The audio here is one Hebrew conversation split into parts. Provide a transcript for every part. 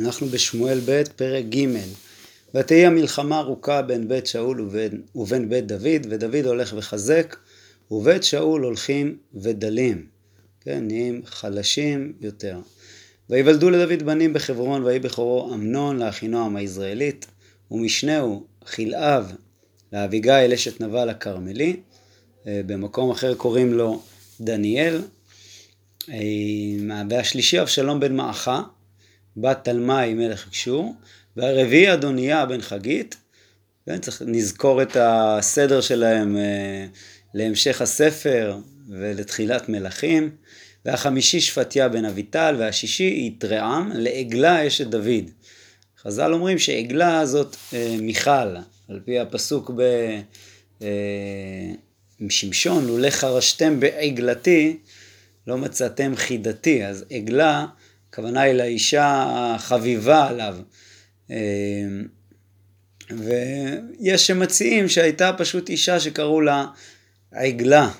אנחנו בשמואל ב', פרק ג' ותהי המלחמה ארוכה בין בית שאול ובין, ובין בית דוד, ודוד הולך וחזק, ובית שאול הולכים ודלים, כן, נהיים חלשים יותר. ויוולדו לדוד בנים בחברון, ויהי בכורו אמנון לאחינועם היזרעאלית, ומשנהו חלאב לאביגיל אשת נבל הכרמלי, אה, במקום אחר קוראים לו דניאל, אה, והשלישי אבשלום בן מעכה, בת תלמי מלך גשור, והרביעי אדוניה בן חגית, כן, צריך לזכור את הסדר שלהם אה, להמשך הספר ולתחילת מלכים, והחמישי שפטיה בן אביטל, והשישי יתרעם לעגלה אשת דוד. חז"ל אומרים שעגלה זאת אה, מיכל, על פי הפסוק בשמשון, אה, לולא חרשתם בעגלתי, לא מצאתם חידתי, אז עגלה הכוונה היא לאישה החביבה עליו. אה, ויש שמציעים שהייתה פשוט אישה שקראו לה עגלה,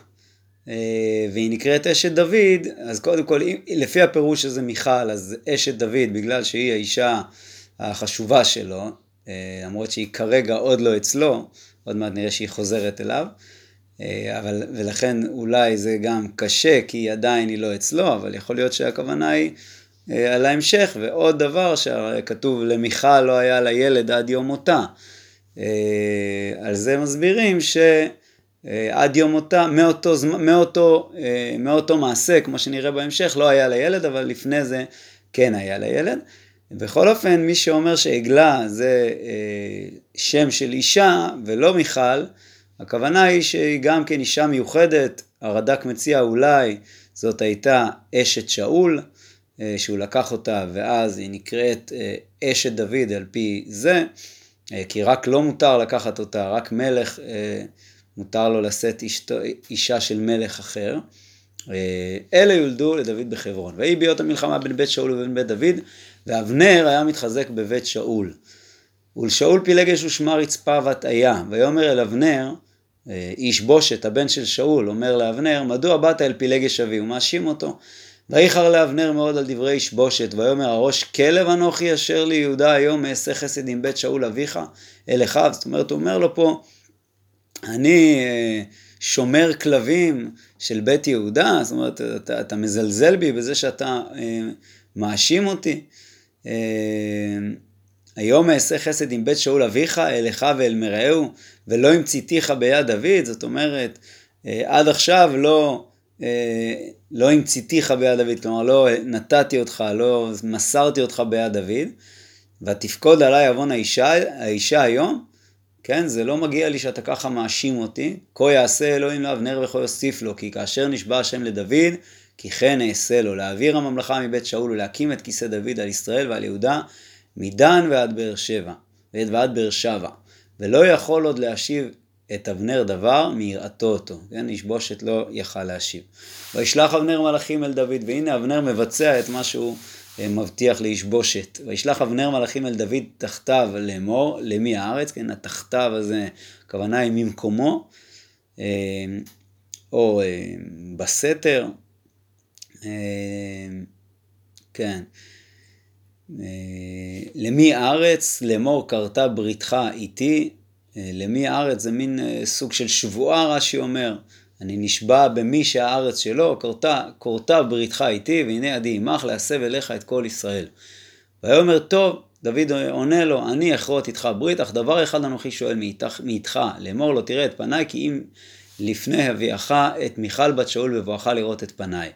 אה, והיא נקראת אשת דוד, אז קודם כל, לפי הפירוש שזה מיכל, אז אשת דוד, בגלל שהיא האישה החשובה שלו, אה, למרות שהיא כרגע עוד לא אצלו, עוד מעט נראה שהיא חוזרת אליו, אבל, ולכן אולי זה גם קשה, כי עדיין היא לא אצלו, אבל יכול להיות שהכוונה היא על ההמשך, ועוד דבר שכתוב למיכל לא היה לה ילד עד יום מותה. אה, על זה מסבירים שעד יום מותה, מאותו, מאותו, אה, מאותו מעשה, כמו שנראה בהמשך, לא היה לה ילד, אבל לפני זה כן היה לה ילד. בכל אופן, מי שאומר שעגלה זה שם של אישה ולא מיכל, הכוונה היא שהיא גם כן אישה מיוחדת, הרד"ק מציע אולי זאת הייתה אשת שאול, אה, שהוא לקח אותה ואז היא נקראת אה, אשת דוד על פי זה, אה, כי רק לא מותר לקחת אותה, רק מלך מותר לו לשאת אשתו, אישה של מלך אחר. אלה יולדו לדוד בחברון. ויהי ביות המלחמה בין בית שאול ובין בית דוד, ואבנר היה מתחזק בבית שאול. ולשאול פילגש ושמע רצפה וטעיה, ויאמר אל אבנר, איש בושת, הבן של שאול, אומר לאבנר, מדוע באת אל פילגש אבי? הוא מאשים אותו. ויחר לאבנר מאוד על דברי איש בושת, ויאמר הראש כלב אנוכי אשר לי יהודה היום אעשה חסד עם בית שאול אביך אל אחיו, זאת אומרת הוא אומר לו פה אני אה, שומר כלבים של בית יהודה, זאת אומרת אתה, אתה מזלזל בי בזה שאתה אה, מאשים אותי. אה, היום אעשה חסד עם בית שאול אביך אל אחיו ואל מרעהו ולא עם ציתיך ביד דוד, זאת אומרת עד עכשיו לא לא המציתיך ביד דוד, כלומר לא נתתי אותך, לא מסרתי אותך ביד דוד, ותפקוד עליי עוון האישה, האישה היום, כן, זה לא מגיע לי שאתה ככה מאשים אותי, כה יעשה אלוהים לאבנר וכה יוסיף לו, כי כאשר נשבע השם לדוד, כי כן אעשה לו, להעביר הממלכה מבית שאול ולהקים את כיסא דוד על ישראל ועל יהודה, מדן ועד באר שבע, ועד באר שבע, ולא יכול עוד להשיב את אבנר דבר מיראתו אותו, כן, איש בושת לא יכל להשיב. וישלח אבנר מלאכים אל דוד, והנה אבנר מבצע את מה שהוא אה, מבטיח לאיש בושת. וישלח אבנר מלאכים אל דוד תחתיו לאמור, למי הארץ, כן, התחתיו הזה, הכוונה היא ממקומו, אה, או אה, בסתר, כן. למי הארץ לאמור כרתה בריתך איתי למי הארץ זה מין אה, סוג של שבועה, רש"י אומר. אני נשבע במי שהארץ שלו, כורתה, בריתך איתי, והנה ידי עמך להסב אליך את כל ישראל. ויאמר טוב, דוד עונה לו, אני אכרות איתך ברית, אך דבר אחד אנוכי שואל מאיתך, מאיתך, לאמור לו תראה את פניי, כי אם לפני הביאך את מיכל בת שאול בבואך לראות את פניי.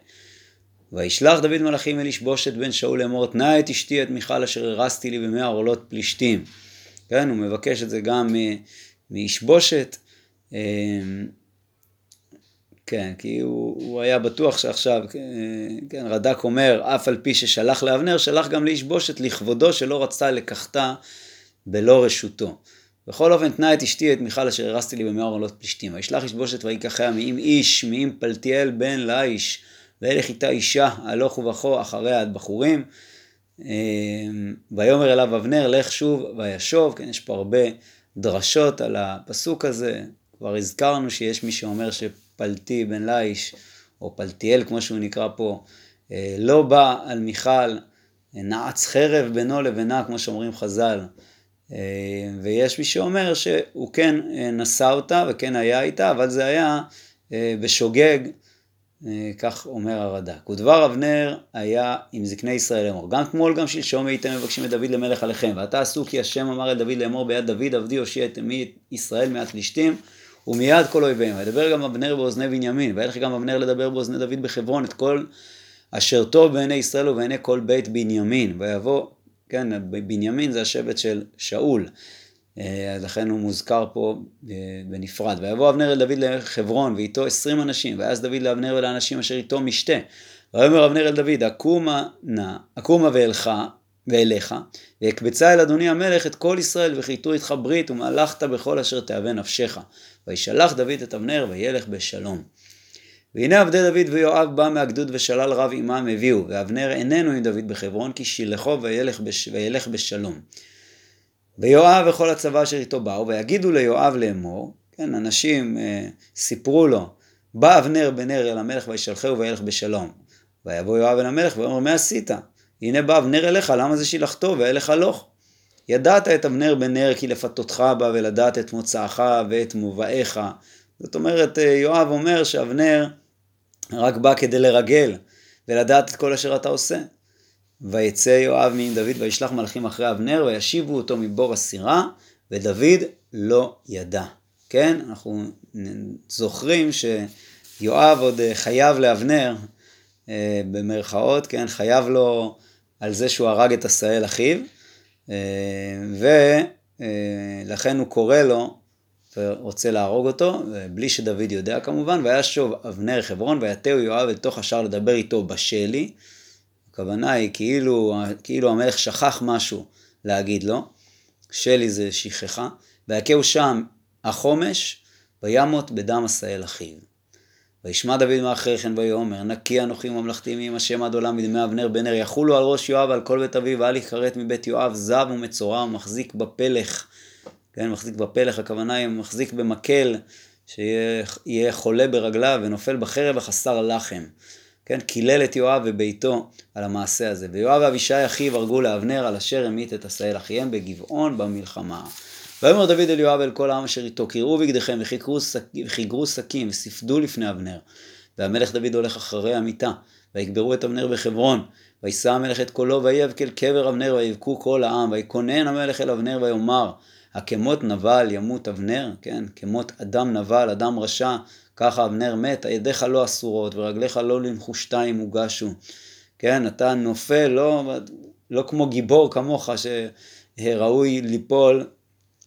וישלח דוד מלאכים אל איש בושת בן שאול לאמור, תנא את אשתי את מיכל אשר הרסתי לי במאה עורלות פלישתים. כן, הוא מבקש את זה גם מאיש בושת, אמ, כן, כי הוא, הוא היה בטוח שעכשיו, כן, רד"ק אומר, אף על פי ששלח לאבנר, שלח גם לאיש בושת לכבודו שלא רצתה לקחתה בלא רשותו. בכל אופן, תנה את אשתי את מיכל אשר הרסתי לי במאור עולות פלישתים. וישלח איש בושת ויקחיה מאם איש, מאם פלטיאל בן לאיש, וילך איתה אישה, הלוך ובכו אחריה עד בחורים. אמ, ויאמר אליו אבנר, לך שוב וישוב, כן, יש פה הרבה דרשות על הפסוק הזה, כבר הזכרנו שיש מי שאומר שפלטי בן ליש, או פלטיאל כמו שהוא נקרא פה, אה, לא בא על מיכל נעץ חרב בינו לבינה, כמו שאומרים חז"ל. ויש מי שאומר שהוא כן נשא אותה וכן היה איתה, אבל זה היה בשוגג, כך אומר הרד"ק. ודבר אבנר היה עם זקני ישראל לאמור. גם תמול גם שלשום הייתם מבקשים את דוד למלך עליכם. ואתה עשו כי השם אמר אל דוד לאמור ביד דוד עבדי הושיע את ישראל מעט פלישתים. ומיד כל אויביהם. וידבר גם אבנר באוזני בנימין, וילך גם אבנר לדבר באוזני דוד בחברון את כל אשר טוב בעיני ישראל ובעיני כל בית בנימין. ויבוא, כן, בנימין זה השבט של שאול. אה, לכן הוא מוזכר פה אה, בנפרד. ויבוא אבנר אל דוד לחברון, ואיתו עשרים אנשים, ויעש דוד לאבנר ולאנשים אשר איתו משתה. ויאמר אבנר אל דוד, אקומה נא, אקומה ואלך, ואליך, ויקבצה אל אדוני המלך את כל ישראל, וכיתו איתך ברית, ומהלכת בכל אשר תאווה נפשך. וישלח דוד את אבנר, וילך בשלום. והנה עבדי דוד ויואב בא מהגדוד ושלל רב עמם הביאו, ואבנר איננו עם דוד בחברון, כי שילחו וילך, בש... וילך בשלום. ויואב וכל הצבא אשר איתו באו, ויגידו ליואב לאמור, כן, אנשים אה, סיפרו לו, בא אבנר בנר אל המלך וישלחהו וילך בשלום. ויבוא יואב אל המלך ויאמר, מה עשית? הנה בא אבנר אליך, למה זה שילחתו ואליך הלוך? ידעת את אבנר בן נר כי לפתותך בה ולדעת את מוצאך ואת מובאיך. זאת אומרת, אה, יואב אומר שאבנר רק בא כדי לרגל ולדעת את כל אשר אתה עושה. ויצא יואב מעם דוד וישלח מלאכים אחרי אבנר וישיבו אותו מבור הסירה ודוד לא ידע. כן, אנחנו זוכרים שיואב עוד אה, חייב לאבנר, אה, במרכאות, כן, חייב לו על זה שהוא הרג את עשאל אחיו, ולכן הוא קורא לו ורוצה להרוג אותו, בלי שדוד יודע כמובן, וישוב אבנר חברון ויתהו יואב אל תוך השער לדבר איתו בשלי. הכוונה היא כאילו, כאילו המלך שכח משהו להגיד לו, שלי זה שכחה, ויכהו שם החומש, וימות בדם עשאל אחיו. וישמע דוד מאחרי כן ויאמר, נקי אנוכי ממלכתי מעם השם עד עולם מדמי אבנר בן נר, יחולו על ראש יואב ועל כל בית אביו, ואל יכרת מבית יואב זב ומצורע ומחזיק בפלך. כן, מחזיק בפלך, הכוונה היא מחזיק במקל, שיהיה חולה ברגליו ונופל בחרב החסר לחם. כן, קילל את יואב וביתו על המעשה הזה. ויואב ואבישי אחיו הרגו לאבנר על אשר המית את עשאל אחיהם בגבעון במלחמה. ויאמר דוד אל יואב אל כל העם אשר איתו, קראו בגדיכם וחיגרו שקים וספדו לפני אבנר. והמלך דוד הולך אחרי המיטה, ויקברו את אבנר בחברון. וישא המלך את קולו ויבקל קבר אבנר ויבכו כל העם. ויקונן המלך אל אבנר ויאמר, הכמות נבל ימות אבנר, כן, כמות אדם נבל, אדם רשע, ככה אבנר מת, ידיך לא אסורות ורגליך לא לנחושתיים הוגשו. כן, אתה נופל, לא, לא כמו גיבור כמוך שראוי ליפול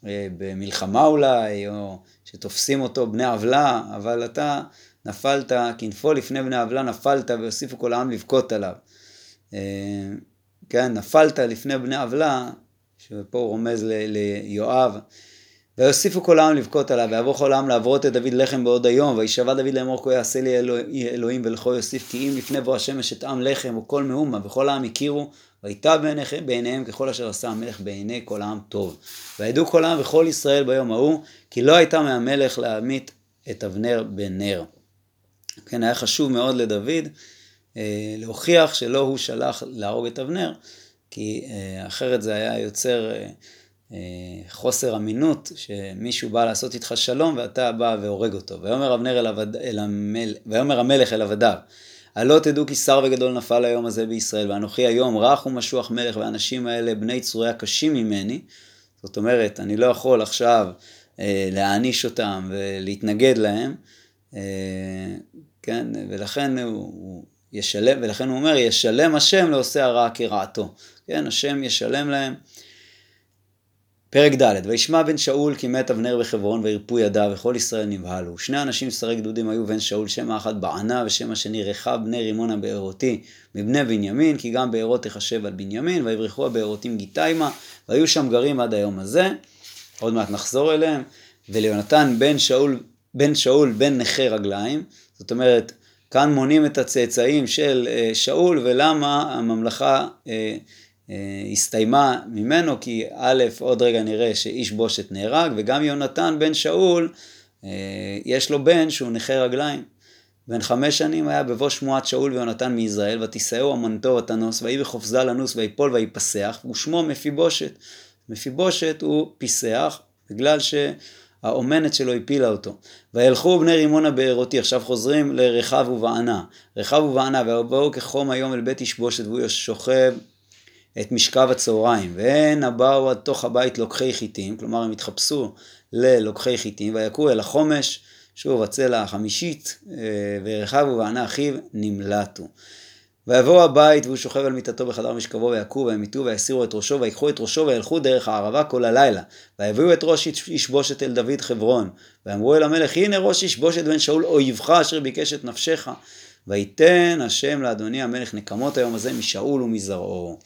אה, במלחמה אולי, או שתופסים אותו בני עוולה, אבל אתה נפלת, כנפו לפני בני עוולה נפלת והוסיפו כל העם לבכות עליו. אה, כן, נפלת לפני בני עוולה, שפה הוא רומז ליואב, ויוסיפו כל העם לבכות עליו, ויעבור כל העם לעברות את דוד לחם בעוד היום, וישבע דוד לאמור כה יעשה לי אלוהים ולכל יוסיף, כי אם לפני בוא השמש אטעם לחם או כל מאומה, וכל העם הכירו והייתה בעיניהם ככל אשר עשה המלך בעיני כל העם טוב. וידעו כל העם וכל ישראל ביום ההוא, כי לא הייתה מהמלך להמית את אבנר בן נר. כן, היה חשוב מאוד לדוד אה, להוכיח שלא הוא שלח להרוג את אבנר, כי אה, אחרת זה היה יוצר אה, חוסר אמינות, שמישהו בא לעשות איתך שלום ואתה בא והורג אותו. ויאמר אבנר אל, עבד, אל המל, ויאמר המלך אל עבדיו, הלא תדעו כי שר וגדול נפל היום הזה בישראל, ואנוכי היום רך ומשוח מלך, והאנשים האלה בני צרויה קשים ממני. זאת אומרת, אני לא יכול עכשיו אה, להעניש אותם ולהתנגד להם, אה, כן, ולכן הוא, הוא ישלם, ולכן הוא אומר, ישלם השם לעושה הרע כרעתו. כן, השם ישלם להם. פרק ד' וישמע בן שאול כי מת אבנר בחברון וירפו ידיו וכל ישראל נבהלו. שני אנשים שרי גדודים היו בן שאול שם האחד בענה ושם השני רחב בני רימון הבארותי מבני בנימין כי גם בארות תחשב על בנימין ויברחו הבארותים גיתיימה והיו שם גרים עד היום הזה. עוד מעט נחזור אליהם. וליונתן בן שאול בן שאול בן נכה רגליים. זאת אומרת כאן מונים את הצאצאים של אה, שאול ולמה הממלכה אה, הסתיימה ממנו, כי א', עוד רגע נראה שאיש בושת נהרג, וגם יונתן בן שאול, אה, יש לו בן שהוא נכה רגליים. בן חמש שנים היה בבוא שמועת שאול ויונתן מיזרעאל, ותישאהו אמנתו ותנוס, ויהי בחופזה לנוס ויפול ויפסח, ושמו מפיבושת. מפיבושת הוא פיסח, בגלל שהאומנת שלו הפילה אותו. וילכו בני רימון הבארותי, עכשיו חוזרים לרחב ובענה. רחב ובענה, ויבואו כחום היום אל בית ישבושת, והוא שוכב את משכב הצהריים. והן באו עד תוך הבית לוקחי חיטים, כלומר הם התחפשו ללוקחי חיטים, ויקו אל החומש, שוב הצלע החמישית, אה, ורחב ובענה אחיו נמלטו. ויבוא הבית והוא שוכב על מיטתו בחדר משכבו ויכו וימיתו ויסירו את ראשו ויקחו את ראשו וילכו דרך הערבה כל הלילה ויביאו את ראש ישבושת אל דוד חברון ואמרו אל המלך הנה ראש ישבושת בן שאול אויבך אשר ביקש את נפשך ויתן השם לאדוני המלך נקמות היום הזה משאול ומזרעו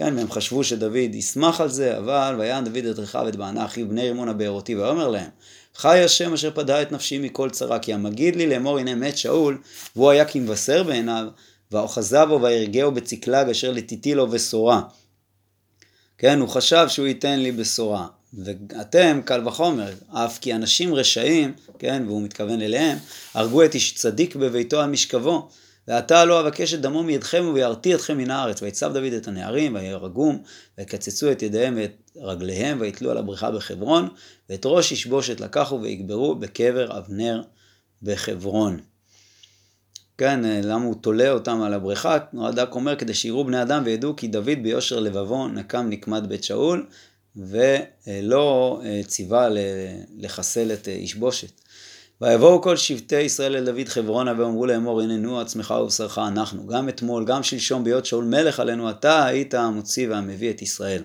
כן, והם חשבו שדוד ישמח על זה, אבל ויען דוד את רכב את בענה אחיו בני רימון הבארותי, ויאמר להם, חי השם אשר פדה את נפשי מכל צרה, כי המגיד לי לאמור הנה מת שאול, והוא היה כמבשר בעיניו, ואוחזה בו וירגהו בצקלג אשר לטיטי לו בשורה. כן, הוא חשב שהוא ייתן לי בשורה. ואתם, קל וחומר, אף כי אנשים רשעים, כן, והוא מתכוון אליהם, הרגו את איש צדיק בביתו על משכבו. ועתה לא אבקש את דמו מידכם וירתיע אתכם מן הארץ. ויצב דוד את הנערים, ויהרגום, ויקצצו את ידיהם ואת רגליהם, ויתלו על הבריכה בחברון, ואת ראש ישבושת לקחו ויגברו בקבר אבנר בחברון. כן, למה הוא תולה אותם על הבריכה? נועד רק אומר כדי שיראו בני אדם וידעו כי דוד ביושר לבבו נקם נקמת בית שאול ולא אה, ציווה לחסל את ישבושת. ויבואו כל שבטי ישראל אל דוד חברונה ואמרו לאמור הננו עצמך ובשרך אנחנו גם אתמול גם שלשום ביות שאול מלך עלינו אתה היית המוציא והמביא את ישראל.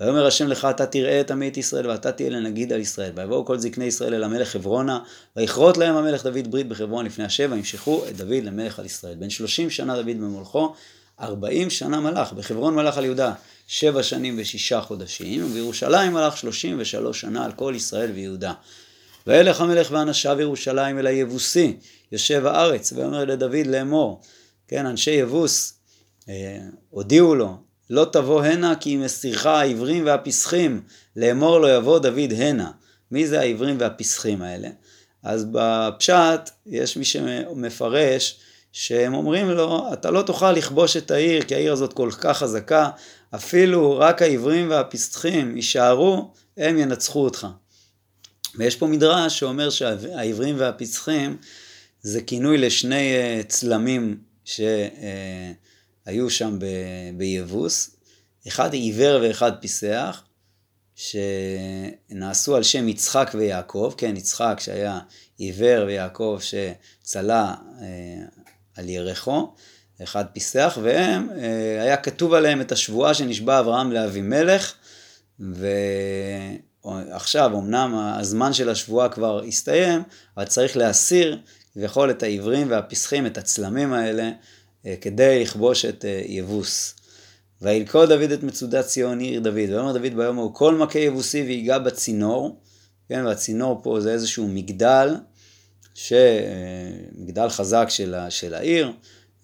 ויאמר השם לך אתה תראה את עמי את ישראל ואתה תהיה לנגיד על ישראל. ויבואו כל זקני ישראל אל המלך חברונה ויכרות להם המלך דוד ברית בחברון לפני השם וימשכו את דוד למלך על ישראל. בן שלושים שנה דוד במולכו ארבעים שנה מלך בחברון מלך על יהודה שבע שנים ושישה חודשים ובירושלים מלך שלושים ושלוש שנה על כל ישראל ויהודה. וילך המלך ואנשיו ירושלים אל היבוסי, יושב הארץ, ואומר לדוד לאמור, כן, אנשי יבוס אה, הודיעו לו, לא תבוא הנה כי אם אסירך העברים והפסחים, לאמור לא יבוא דוד הנה. מי זה העברים והפסחים האלה? אז בפשט יש מי שמפרש שהם אומרים לו, אתה לא תוכל לכבוש את העיר, כי העיר הזאת כל כך חזקה, אפילו רק העברים והפסחים יישארו, הם ינצחו אותך. ויש פה מדרש שאומר שהעברים והפצחים זה כינוי לשני אה, צלמים שהיו שם ביבוס, אחד עיוור ואחד פיסח, שנעשו על שם יצחק ויעקב, כן, יצחק שהיה עיוור ויעקב שצלה אה, על ירחו, אחד פיסח, והם, אה, היה כתוב עליהם את השבועה שנשבע אברהם לאבימלך, ו... עכשיו, אמנם הזמן של השבועה כבר הסתיים, אבל צריך להסיר כביכול את העברים והפסחים, את הצלמים האלה, אה, כדי לכבוש את אה, יבוס. וילכוד דוד את מצודת ציון עיר דוד, ויאמר דוד ביום ההוא כל מכה יבוסי ויגע בצינור, כן, והצינור פה זה איזשהו מגדל, ש... אה, מגדל חזק של, ה... של העיר,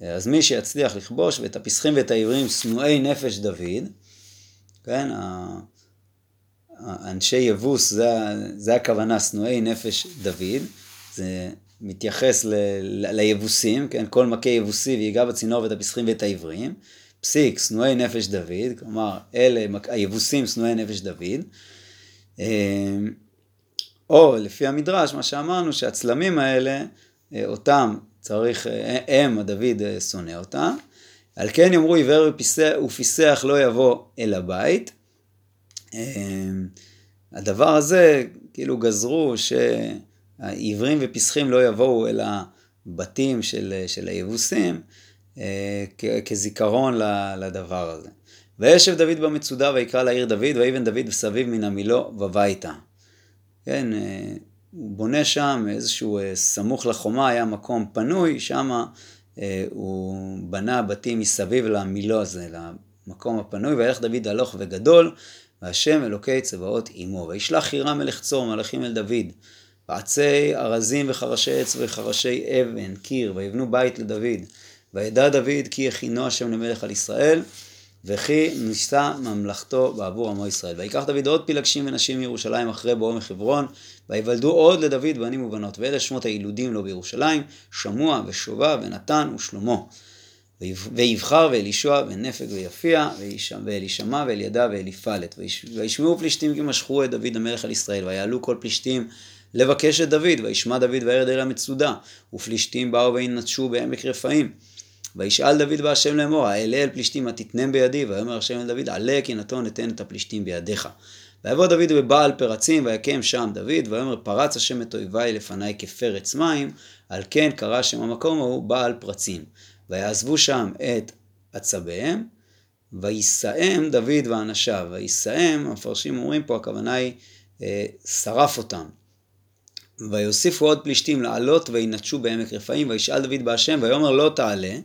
אז מי שיצליח לכבוש ואת הפסחים ואת העברים שנואי נפש דוד, כן, אנשי יבוס, זה, זה הכוונה, שנואי נפש דוד, זה מתייחס ל, ל, ליבוסים, כן, כל מכה יבוסי ויגע בצינור ואת הפסחים ואת העברים, פסיק, שנואי נפש דוד, כלומר, אלה היבוסים שנואי נפש דוד, אמ, או לפי המדרש, מה שאמרנו, שהצלמים האלה, אה, אותם צריך, אה, הם, דוד אה, שונא אותם, על כן יאמרו עיוור ופיסח לא יבוא אל הבית, הדבר הזה, כאילו גזרו שהעיוורים ופסחים לא יבואו אל הבתים של, של היבוסים אה, כזיכרון לדבר הזה. וישב דוד במצודה ויקרא לעיר דוד, ויבן דוד וסביב מן המילו בביתה. כן, אה, הוא בונה שם איזשהו אה, סמוך לחומה, היה מקום פנוי, שם הוא בנה בתים מסביב למילו הזה, למקום הפנוי, וילך דוד הלוך וגדול, והשם אלוקי צבאות עמו. וישלח חירם מלך צור מלאכים אל דוד. ועצי ארזים וחרשי עץ וחרשי אבן, קיר, ויבנו בית לדוד. וידע דוד כי יכינו השם למלך על ישראל, וכי נישא ממלכתו בעבור עמו ישראל. ויקח דוד עוד פילגשים ונשים מירושלים אחרי בואו מחברון, ויוולדו עוד לדוד בנים ובנות, ואלה שמות הילודים לו בירושלים, שמוע ושובב ונתן ושלמה. ויבחר ואלישוע ונפק ויפיע ואלישמע ואלידע ואליפלת. וישמעו פלישתים כי משכו את דוד המלך על ישראל, ויעלו כל פלישתים לבקש את דוד, וישמע דוד וירד אל המצודה, ופלישתים באו וינטשו בעמק רפאים. וישאל דוד בהשם לאמור, האלה אל פלישתים התתנם בידי, ויאמר השם אל דוד, עלה כי נתון אתן את הפלישתים בידיך. ויבוא דוד בבעל פרצים, ויקם שם דוד, ויאמר פרץ השם את אויבי לפניי כפרץ מים, על כן קרא שם המקום ההוא בעל פרצים. ויעזבו שם את עצביהם, ויסאם דוד ואנשיו. ויסאם, המפרשים אומרים פה, הכוונה היא, אה, שרף אותם. ויוסיפו עוד פלישתים לעלות וינטשו בעמק רפאים, וישאל דוד בהשם, ויאמר לא תעלה,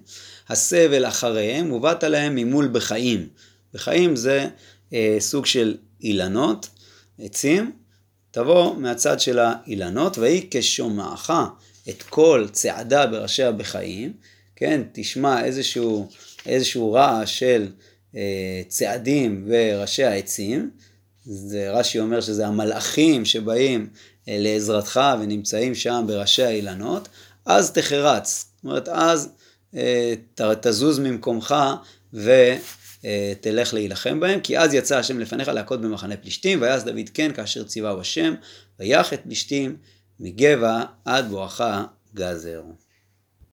הסבל אחריהם, ובאת להם ממול בחיים. בחיים זה אה, סוג של אילנות, עצים, תבוא מהצד של האילנות, ויהי כשומעך את כל צעדה בראשיה בחיים, כן, תשמע איזשהו, איזשהו רעש של אה, צעדים וראשי העצים, זה רש"י אומר שזה המלאכים שבאים אה, לעזרתך ונמצאים שם בראשי האילנות, אז תחרץ. זאת אומרת, אז אה, תזוז ממקומך ותלך להילחם בהם, כי אז יצא השם לפניך להכות במחנה פלישתים, ויעש דוד כן כאשר ציווהו השם, ויח את פלישתים מגבע עד בואכה גזר.